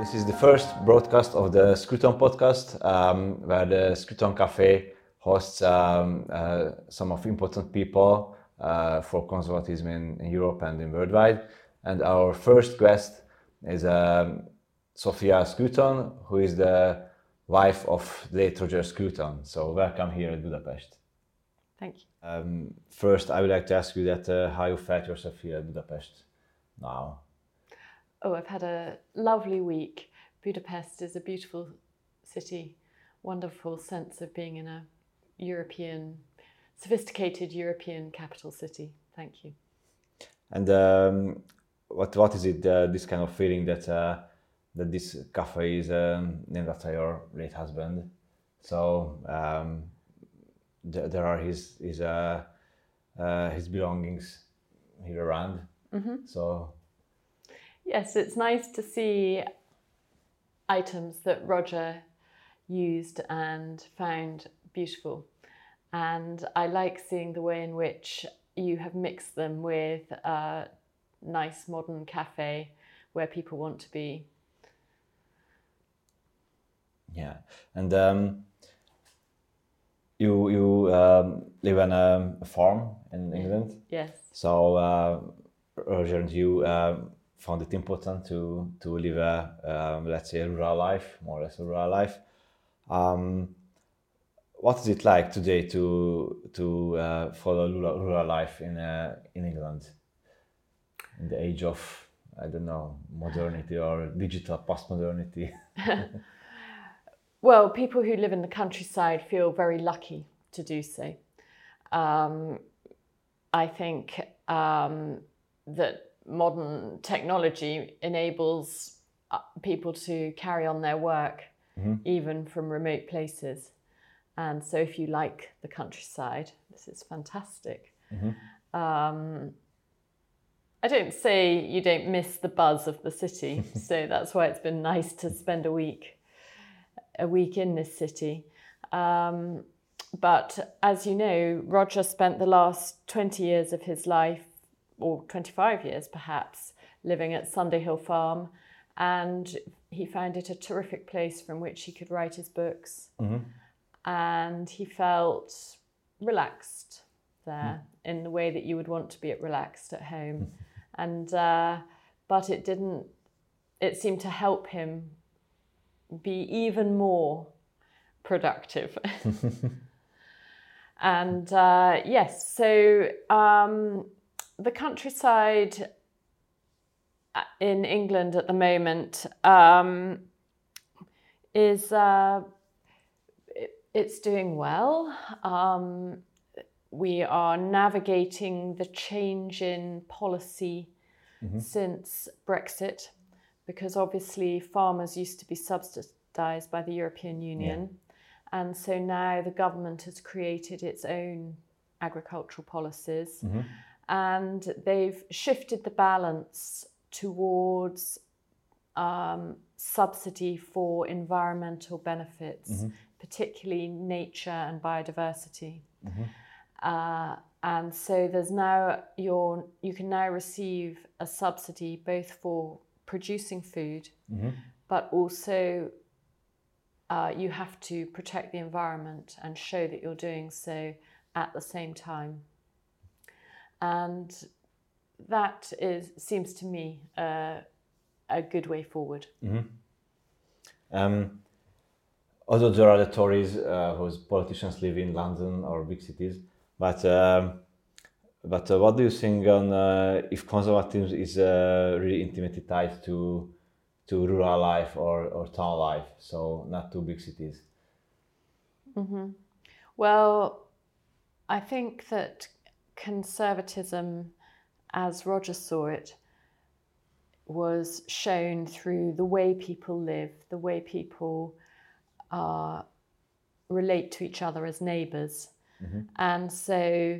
This is the first broadcast of the Scruton podcast, um, where the Scruton Cafe hosts um, uh, some of important people uh, for conservatism in, in, Europe and in worldwide. And our first guest is um, Sophia Scruton, who is the wife of late Roger Scruton. So welcome here at Budapest. Thank you. Um, first, I would like to ask you that uh, how you felt yourself here at Budapest now. Oh, I've had a lovely week. Budapest is a beautiful city, wonderful sense of being in a European, sophisticated European capital city. Thank you. And um, what what is it? Uh, this kind of feeling that uh, that this cafe is um, named after your late husband. So um, th- there are his his uh, uh his belongings here around. Mm-hmm. So yes, it's nice to see items that Roger used and found beautiful. And I like seeing the way in which you have mixed them with a nice modern cafe where people want to be. Yeah, and um, you you um, live on a farm in England. Yes. So uh, Roger and you um, found it important to to live a um, let's say a rural life, more or less a rural life. Um, what is it like today to to uh, follow rural life in uh, in England in the age of I don't know modernity or digital postmodernity? well, people who live in the countryside feel very lucky to do so. Um, I think um, that modern technology enables uh, people to carry on their work mm-hmm. even from remote places. And so, if you like the countryside, this is fantastic. Mm-hmm. Um, I don't say you don't miss the buzz of the city, so that's why it's been nice to spend a week, a week in this city. Um, but as you know, Roger spent the last 20 years of his life, or 25 years perhaps, living at Sunday Hill Farm, and he found it a terrific place from which he could write his books. Mm-hmm and he felt relaxed there mm. in the way that you would want to be at relaxed at home. and uh, but it didn't. It seemed to help him be even more productive. and uh, yes, so um, the countryside uh, in England at the moment um, is uh, it's doing well. Um, we are navigating the change in policy mm-hmm. since Brexit, because obviously farmers used to be subsidised by the European Union. Yeah. And so now the government has created its own agricultural policies mm-hmm. And they've shifted the balance towards um, subsidy for environmental benefits. Mm-hmm particularly nature and biodiversity. Mm-hmm. Uh, and so there's now your you can now receive a subsidy both for producing food, mm-hmm. but also uh, you have to protect the environment and show that you're doing so at the same time. And that is seems to me uh, a good way forward. Mm-hmm. Um, although there are the Tories uh, whose politicians live in London or big cities, but um, but uh, what do you think on uh, if conservatism is uh, really intimately tied to to rural life or, or town life, so not to big cities? Mm-hmm. Well, I think that conservatism, as Roger saw it, was shown through the way people live, the way people uh, relate to each other as neighbors. Mm-hmm. And so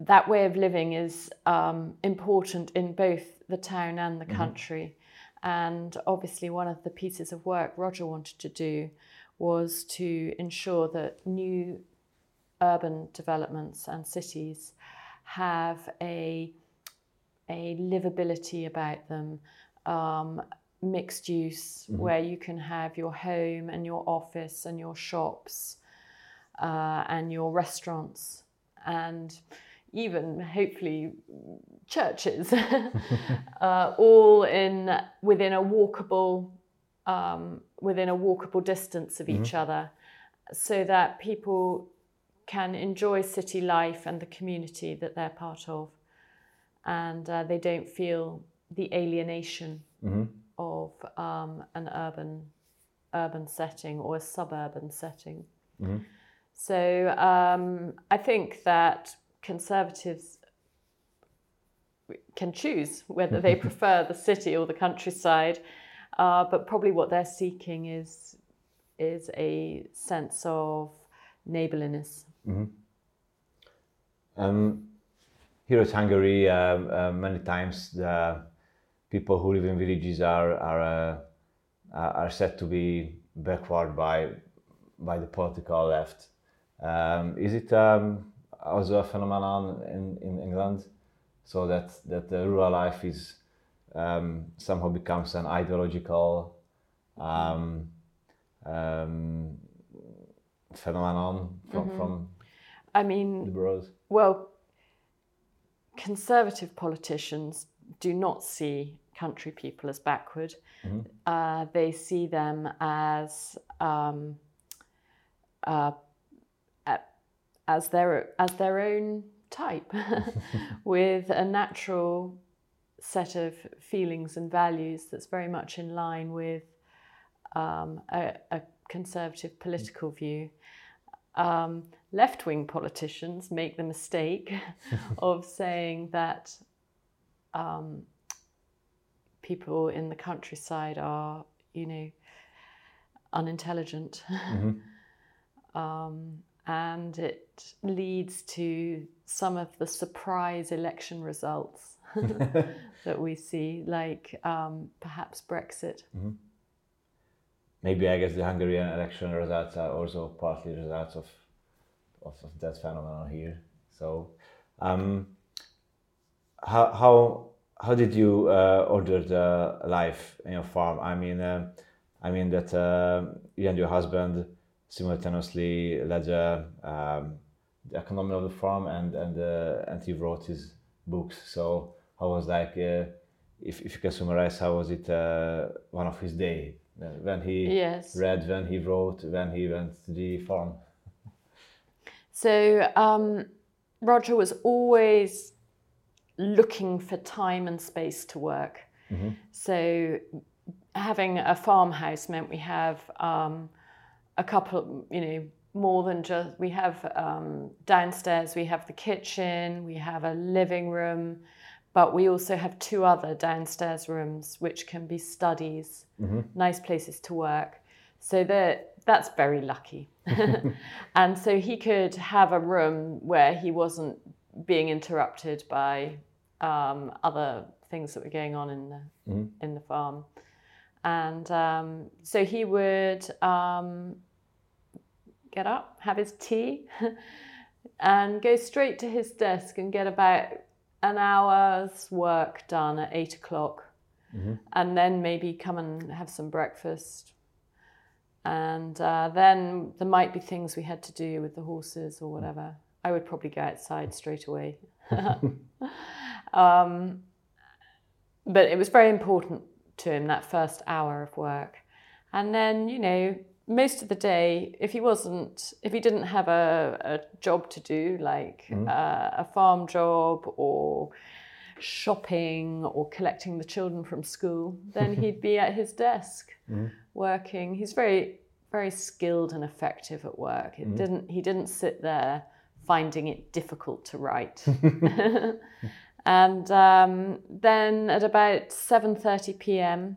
that way of living is um, important in both the town and the mm-hmm. country. And obviously, one of the pieces of work Roger wanted to do was to ensure that new urban developments and cities have a, a livability about them, um, mixed use where you can have your home and your office and your shops uh, and your restaurants and even hopefully churches, uh, all in within a walkable um, within a walkable distance of each other, so that people can enjoy city life and the community that they're part of, and uh, they don't feel the alienation of um, an urban urban setting or a suburban setting. So um, I think that conservatives can choose whether they prefer the city or the countryside, uh, but probably what they're seeking is is a sense of neighborliness. Um, here at Hungary, um, uh, many times the people who live in villages are are uh, are said to be backward by by the political left. Um, is it um, also a phenomenon in, in England, so that that the rural life is um, somehow becomes an ideological um, um, phenomenon from from I mean, well, conservative politicians do not see country people as backward. Uh, they see them as um, uh, as their as their own type, with a natural set of feelings and values that's very much in line with um, a, a conservative political view. Um, left wing politicians make the mistake of saying that um, people in the countryside are, you know, unintelligent. um, and it leads to some of the surprise election results that we see, like um, perhaps Brexit. maybe I guess the Hungarian election results are also partly results of of, of that phenomenon here. So, um, how how how did you uh, order the life in your farm? I mean, uh, I mean that uh, you and your husband simultaneously led the, um, the economy of the farm, and and uh, and he wrote his books. So, how was like? Uh, if, if you can summarize, how was it uh, one of his day when he Yes. read, when he wrote, when he went to the farm? So um, Roger was always looking for time and space to work. So having a farmhouse meant we have um, a couple, you know, more than just we have um, downstairs. We have the kitchen, we have a living room, but we also have two other downstairs rooms which can be studies, nice places to work. So that that's very lucky. and so he could have a room where he wasn't being interrupted by um, other things that were going on in the in the farm. And um, so he would um, get up, have his tea, and go straight to his desk and get about an hour's work done at eight o'clock. And then maybe come and have some breakfast. And uh, then there might be things we had to do with the horses or whatever. I would probably go outside straight away. um, but it was very important to him that first hour of work. And then, you know, most of the day, if he wasn't, if he didn't have a, a job to do, like uh, a farm job or shopping or collecting the children from school, then he'd be at his desk working. He's very, very skilled and effective at work. It didn't, he didn't sit there finding it difficult to write. and um, then at about 7.30 p.m.,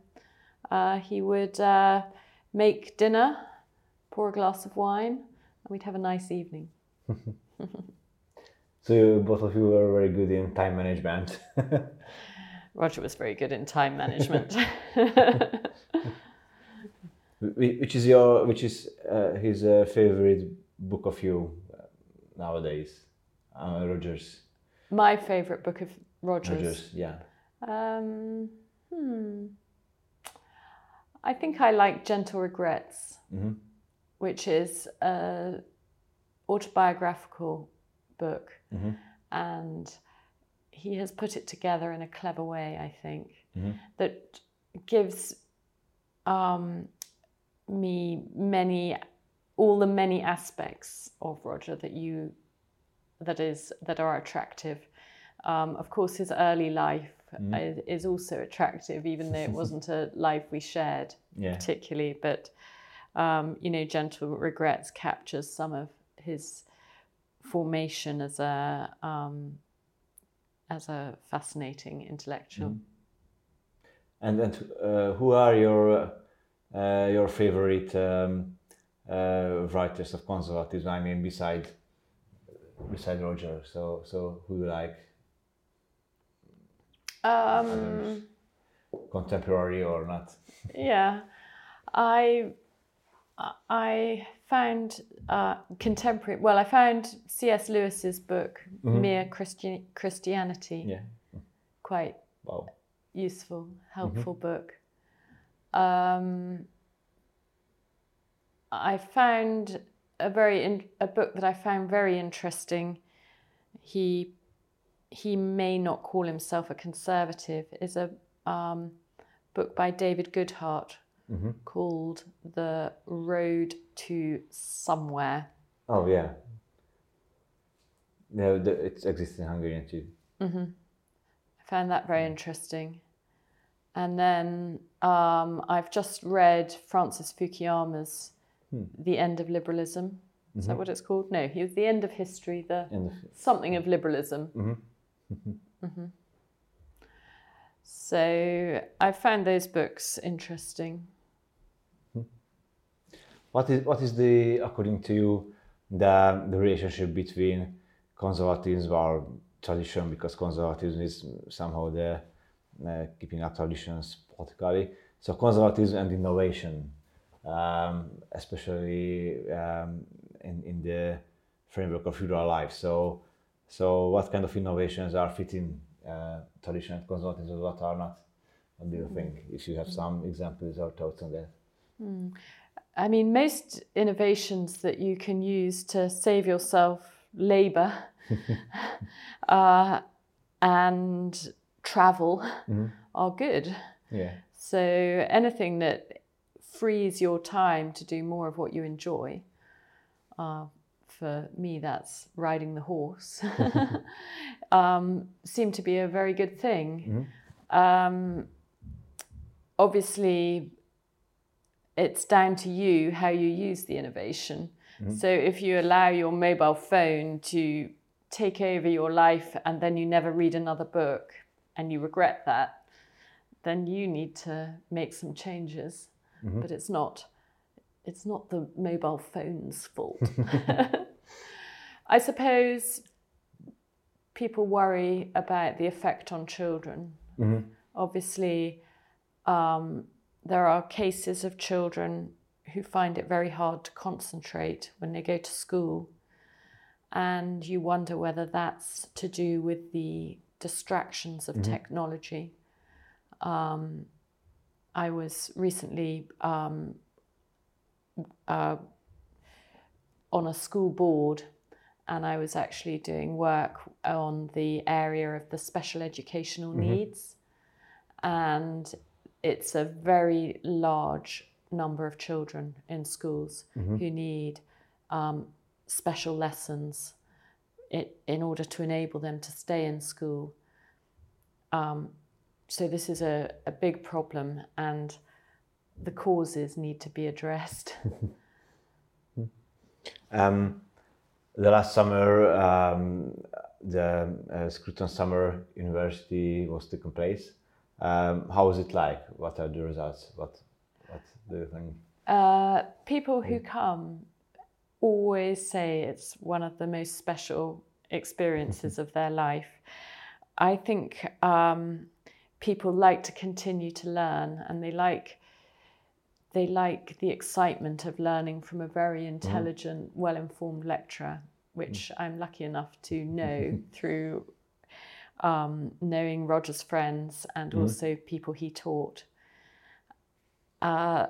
uh, he would uh, make dinner, pour a glass of wine, and we'd have a nice evening. So both of you were very good in time management. Roger was very good in time management. Which is your, which is uh, his uh, favorite book of you uh, nowadays? Uh, Rogers. My favourite book of Roger's. Rogers, yeah. Um, Hmm. I think I like Gentle Regrets, hmm which is a autobiographical book, hmm and he has put it together in a clever way. I think hmm that gives um, me many, all the many aspects of Roger that you, that is that are attractive. Um, of course, his early life is, is also attractive, even though it wasn't a life we shared Yeah. particularly. But um, you know, Gentle Regrets captures some of his formation as a um, as a fascinating intellectual. Mhm. And then, uh, who are your uh, your favorite um, uh, writers of conservatism? I mean, beside beside Roger. So, so who you like, Um, contemporary or not? yeah, I I found uh, contemporary. Well, I found C.S. Lewis's book Mhm. Mere Christian Christianity Yeah. quite Wow. useful, helpful book. Um, I found a very in, a book that I found very interesting. He he may not call himself a conservative. Is a um, book by David Goodhart hmm called The Road to Somewhere. Oh yeah. No, the, it exists in Hungarian too. hmm I found that very interesting. And then um, I've just read Francis Fukuyama's Hmm. The End of Liberalism. Is that Mhm. what it's called? No, he was The End of History, the And something of liberalism. Mhm. So I found those books interesting. What is what is the according to you the the relationship between conservatism or tradition because conservatism is somehow the uh, keeping up traditions politically. So conservatism and innovation, um, especially um, in in the framework of rural life. So so what kind of innovations are fitting uh, tradition and conservatism? What are not? What do you think? If you have some examples or thoughts on that. I mean, most innovations that you can use to save yourself labour uh, and travel are good. Yeah. So anything that frees your time to do more of what you enjoy, uh, for me, that's riding the horse, um, seem to be a very good thing. Um, obviously, it's down to you how you use the innovation. Mm-hmm. So if you allow your mobile phone to take over your life and then you never read another book and you regret that, then you need to make some changes. Mm-hmm. But it's not it's not the mobile phone's fault. I suppose people worry about the effect on children. Mm-hmm. Obviously, um, there are cases of children who find it very hard to concentrate when they go to school. And you wonder whether that's to do with the distractions of technology. Um, I was recently um, uh, on a school board and I was actually doing work on the area of the special educational needs. And it's a very large number of children in schools who need um, special lessons it, in order to enable them to stay in school. Um, so this is a, a big problem and the causes need to be addressed. Um, the last summer, um, the uh, Scruton Summer University was taking place. Um, how was it like? What are the results? What What do you think? Uh, people who come always say it's one of the most special experiences of their life. I think um, people like to continue to learn, and they like they like the excitement of learning from a very intelligent, well-informed lecturer, which I'm lucky enough to know through um, knowing Roger's friends and also people he taught. Uh,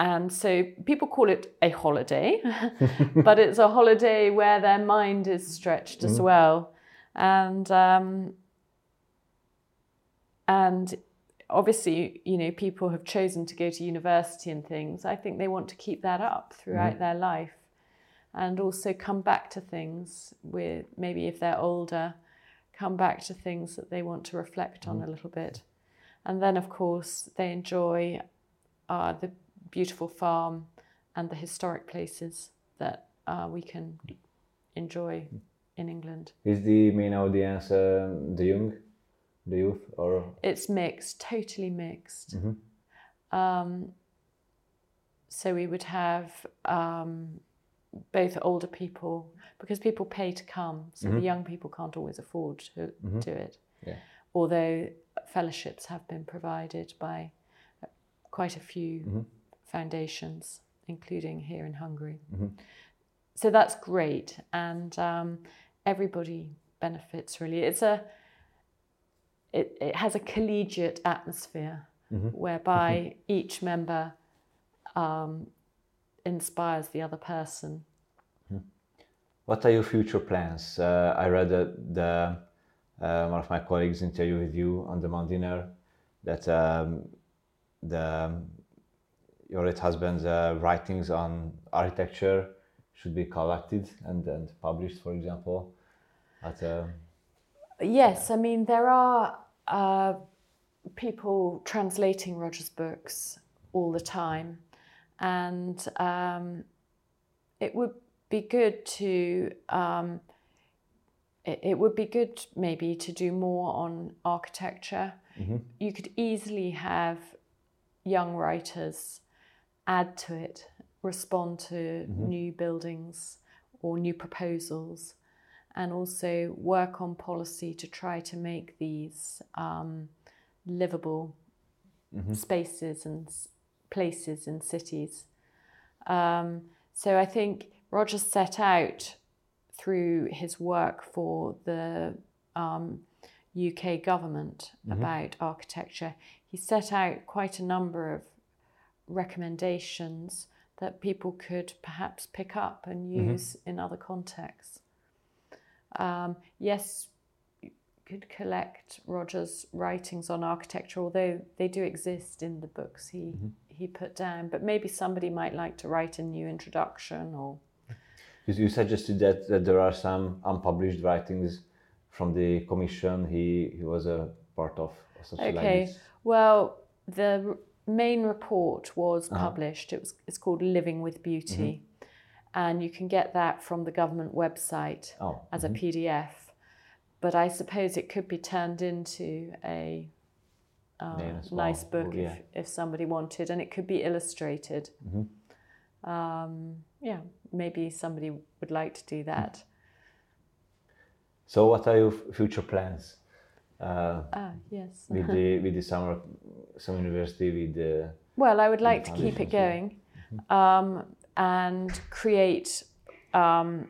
and so people call it a holiday, but it's a holiday where their mind is stretched as well. And um, and obviously, you know, people have chosen to go to university and things. I think they want to keep that up throughout their life and also come back to things with maybe if they're older, come back to things that they want to reflect on a little bit. And then, of course, they enjoy uh, the beautiful farm and the historic places that uh, we can enjoy in England. Is the main audience um, the young, the youth, or It's mixed, totally mixed. Um, so we would have um, both older people because people pay to come, so the mm-hmm. young people can't always afford to mm-hmm. do it. Yeah. Although fellowships have been provided by uh, quite a few mm-hmm. foundations, including here in Hungary. So that's great, and um, everybody benefits. Really, it's a it, it has a collegiate atmosphere whereby each member um, inspires the other person. what are your future plans? Uh, I read that the uh, one of my colleagues interviewed with you on the Dinner that um, the your late husband's uh, writings on architecture should be collected and, and published, for example. At, uh, Yes, I mean, there are uh, people translating Roger's books all the time, and um, it would be good to. Um, it, it would be good maybe to do more on architecture. You could easily have young writers add to it, respond to new buildings or new proposals, and also work on policy to try to make these um, livable spaces and places and cities. Um, so I think Roger set out through his work for the um, UK government about architecture, he set out quite a number of recommendations that people could perhaps pick up and use in other contexts. Um, yes, you could collect Roger's writings on architecture, although they do exist in the books he, he put down, but maybe somebody might like to write a new introduction or you, suggested that, that there are some unpublished writings from the commission he, he was a part of. or something like Okay. this. Well, the main report was uh-huh. published. It was it's called Living with Beauty, mm-hmm. and you can get that from the government website Oh, as a mm-hmm. PDF. But I suppose it could be turned into a as nice well, book yeah. if, if somebody wanted, and it could be illustrated. Um, yeah, maybe somebody would like to do that. So, what are your f- future plans uh, Ah, yes. with the with the summer summer university with the Well, I would like to keep it going um, and create um,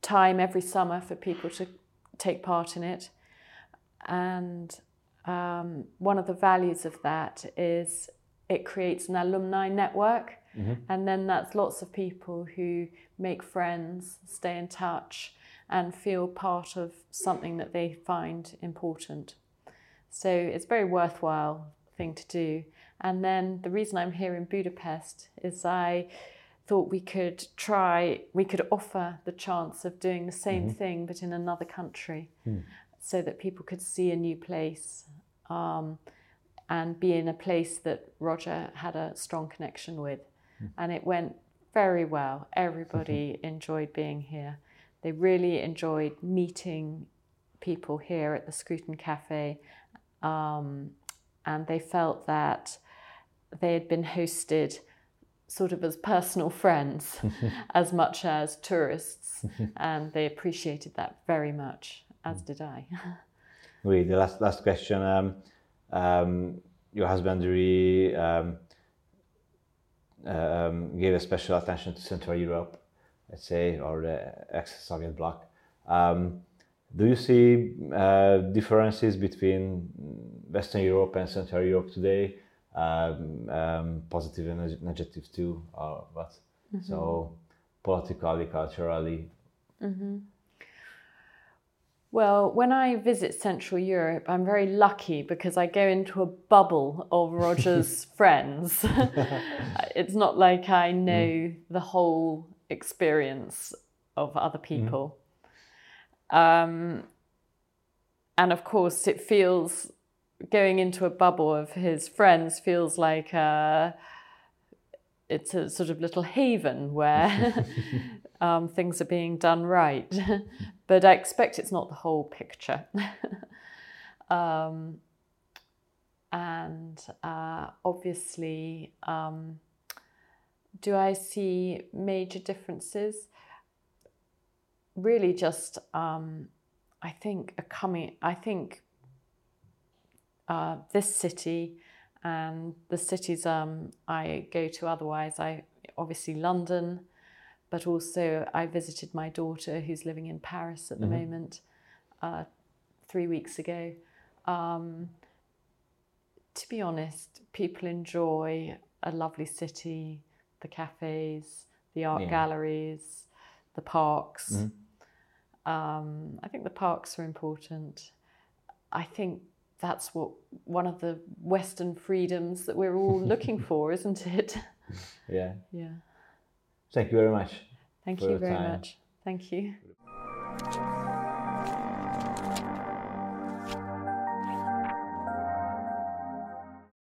time every summer for people to take part in it. And um, one of the values of that is it creates an alumni network. Mm-hmm. And then that's lots of people who make friends, stay in touch, and feel part of something that they find important. So it's a very worthwhile thing to do. And then the reason I'm here in Budapest is I thought we could try, we could offer the chance of doing the same mm-hmm. thing but in another country hmm. So that people could see a new place um, and be in a place that Roger had a strong connection with. And it went very well. Everybody enjoyed being here. They really enjoyed meeting people here at the Scruton Cafe, um, and they felt that they had been hosted sort of as personal friends as much as tourists, and they appreciated that very much, as did I. Wait, the last last question. Um, um, your husband really um, um, gave a special attention to Central Europe, let's say, or the ex-Soviet bloc. Um, do you see uh, differences between Western Europe and Central Europe today? Um, um, positive and negative too, or what? Mm-hmm. So politically, culturally. Mm-hmm. Well, when I visit Central Europe, I'm very lucky because I go into a bubble of Roger's friends. it's not like I know mm. the whole experience of other mm. people. Mm. Um, and of course, it feels going into a bubble of his friends feels like uh, it's a sort of little haven where um, things are being done right. But I expect it's not the whole picture. um, and uh, obviously, um, do I see major differences? Really, just um, I think a coming. I think uh, this city and the cities um, I go to otherwise. I obviously London, but also I visited my daughter who's living in Paris at the mm-hmm. moment uh, three weeks ago. Um, to be honest, people enjoy a lovely city, the cafes, the art yeah. galleries, the parks. Mm-hmm. Um, I think the parks are important. I think that's what one of the Western freedoms that we're all looking for, isn't it? Yeah. Yeah. Thank you very much. Thank you very time. much. Thank you.